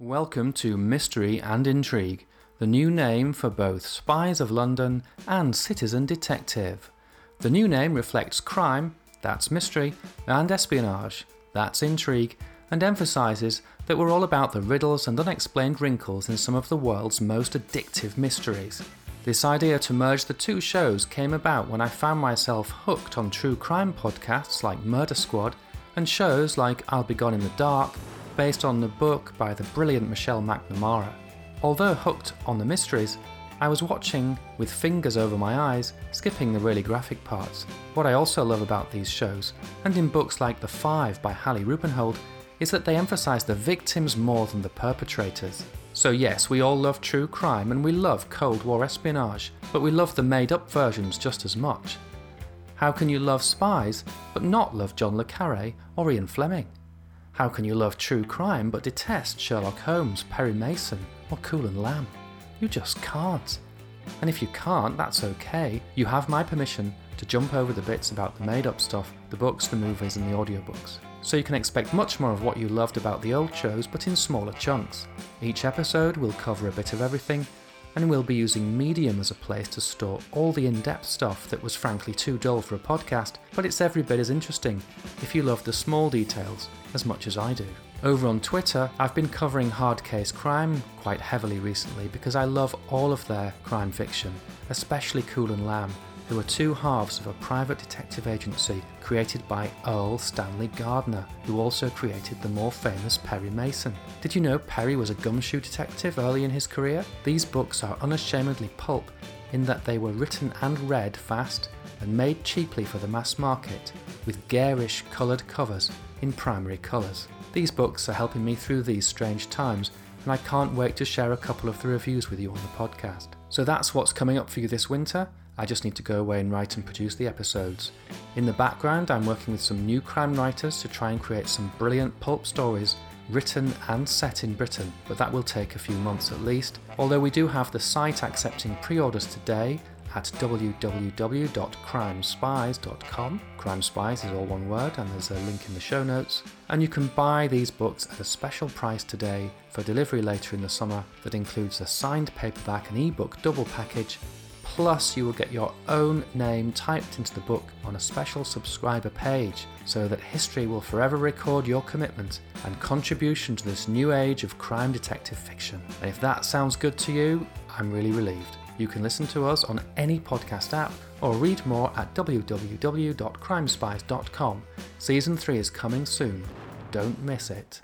Welcome to Mystery and Intrigue, the new name for both Spies of London and Citizen Detective. The new name reflects crime, that's mystery, and espionage, that's intrigue, and emphasises that we're all about the riddles and unexplained wrinkles in some of the world's most addictive mysteries. This idea to merge the two shows came about when I found myself hooked on true crime podcasts like Murder Squad and shows like I'll Be Gone in the Dark based on the book by the brilliant Michelle McNamara. Although hooked on the mysteries, I was watching with fingers over my eyes, skipping the really graphic parts. What I also love about these shows, and in books like The Five by Hallie Rubenhold, is that they emphasise the victims more than the perpetrators. So, yes, we all love true crime and we love Cold War espionage, but we love the made up versions just as much. How can you love spies but not love John Le Carre or Ian Fleming? How can you love true crime but detest Sherlock Holmes, Perry Mason, or Cool Lam? You just can't. And if you can't, that's okay. You have my permission to jump over the bits about the made up stuff, the books, the movies, and the audiobooks. So you can expect much more of what you loved about the old shows, but in smaller chunks. Each episode will cover a bit of everything, and we'll be using Medium as a place to store all the in depth stuff that was frankly too dull for a podcast, but it's every bit as interesting if you love the small details as much as I do. Over on Twitter, I've been covering hard case crime quite heavily recently because I love all of their crime fiction, especially Cool and Lam, who are two halves of a private detective agency created by Erle Stanley Gardner, who also created the more famous Perry Mason. Did you know Perry was a gumshoe detective early in his career? These books are unashamedly pulp in that they were written and read fast and made cheaply for the mass market, with garish coloured covers in primary colours. These books are helping me through these strange times, and I can't wait to share a couple of the reviews with you on the podcast. So that's what's coming up for you this winter. I just need to go away and write and produce the episodes. In the background, I'm working with some new crime writers to try and create some brilliant pulp stories written and set in Britain, but that will take a few months at least. Although we do have the site accepting pre orders today at www.crimespies.com. Crime Spies is all one word, and there's a link in the show notes. And you can buy these books at a special price today for delivery later in the summer that includes a signed paperback and ebook double package Plus, you will get your own name typed into the book on a special subscriber page so that history will forever record your commitment and contribution to this new age of crime detective fiction. And if that sounds good to you, I'm really relieved. You can listen to us on any podcast app or read more at www.crimespies.com. Season 3 is coming soon. Don't miss it.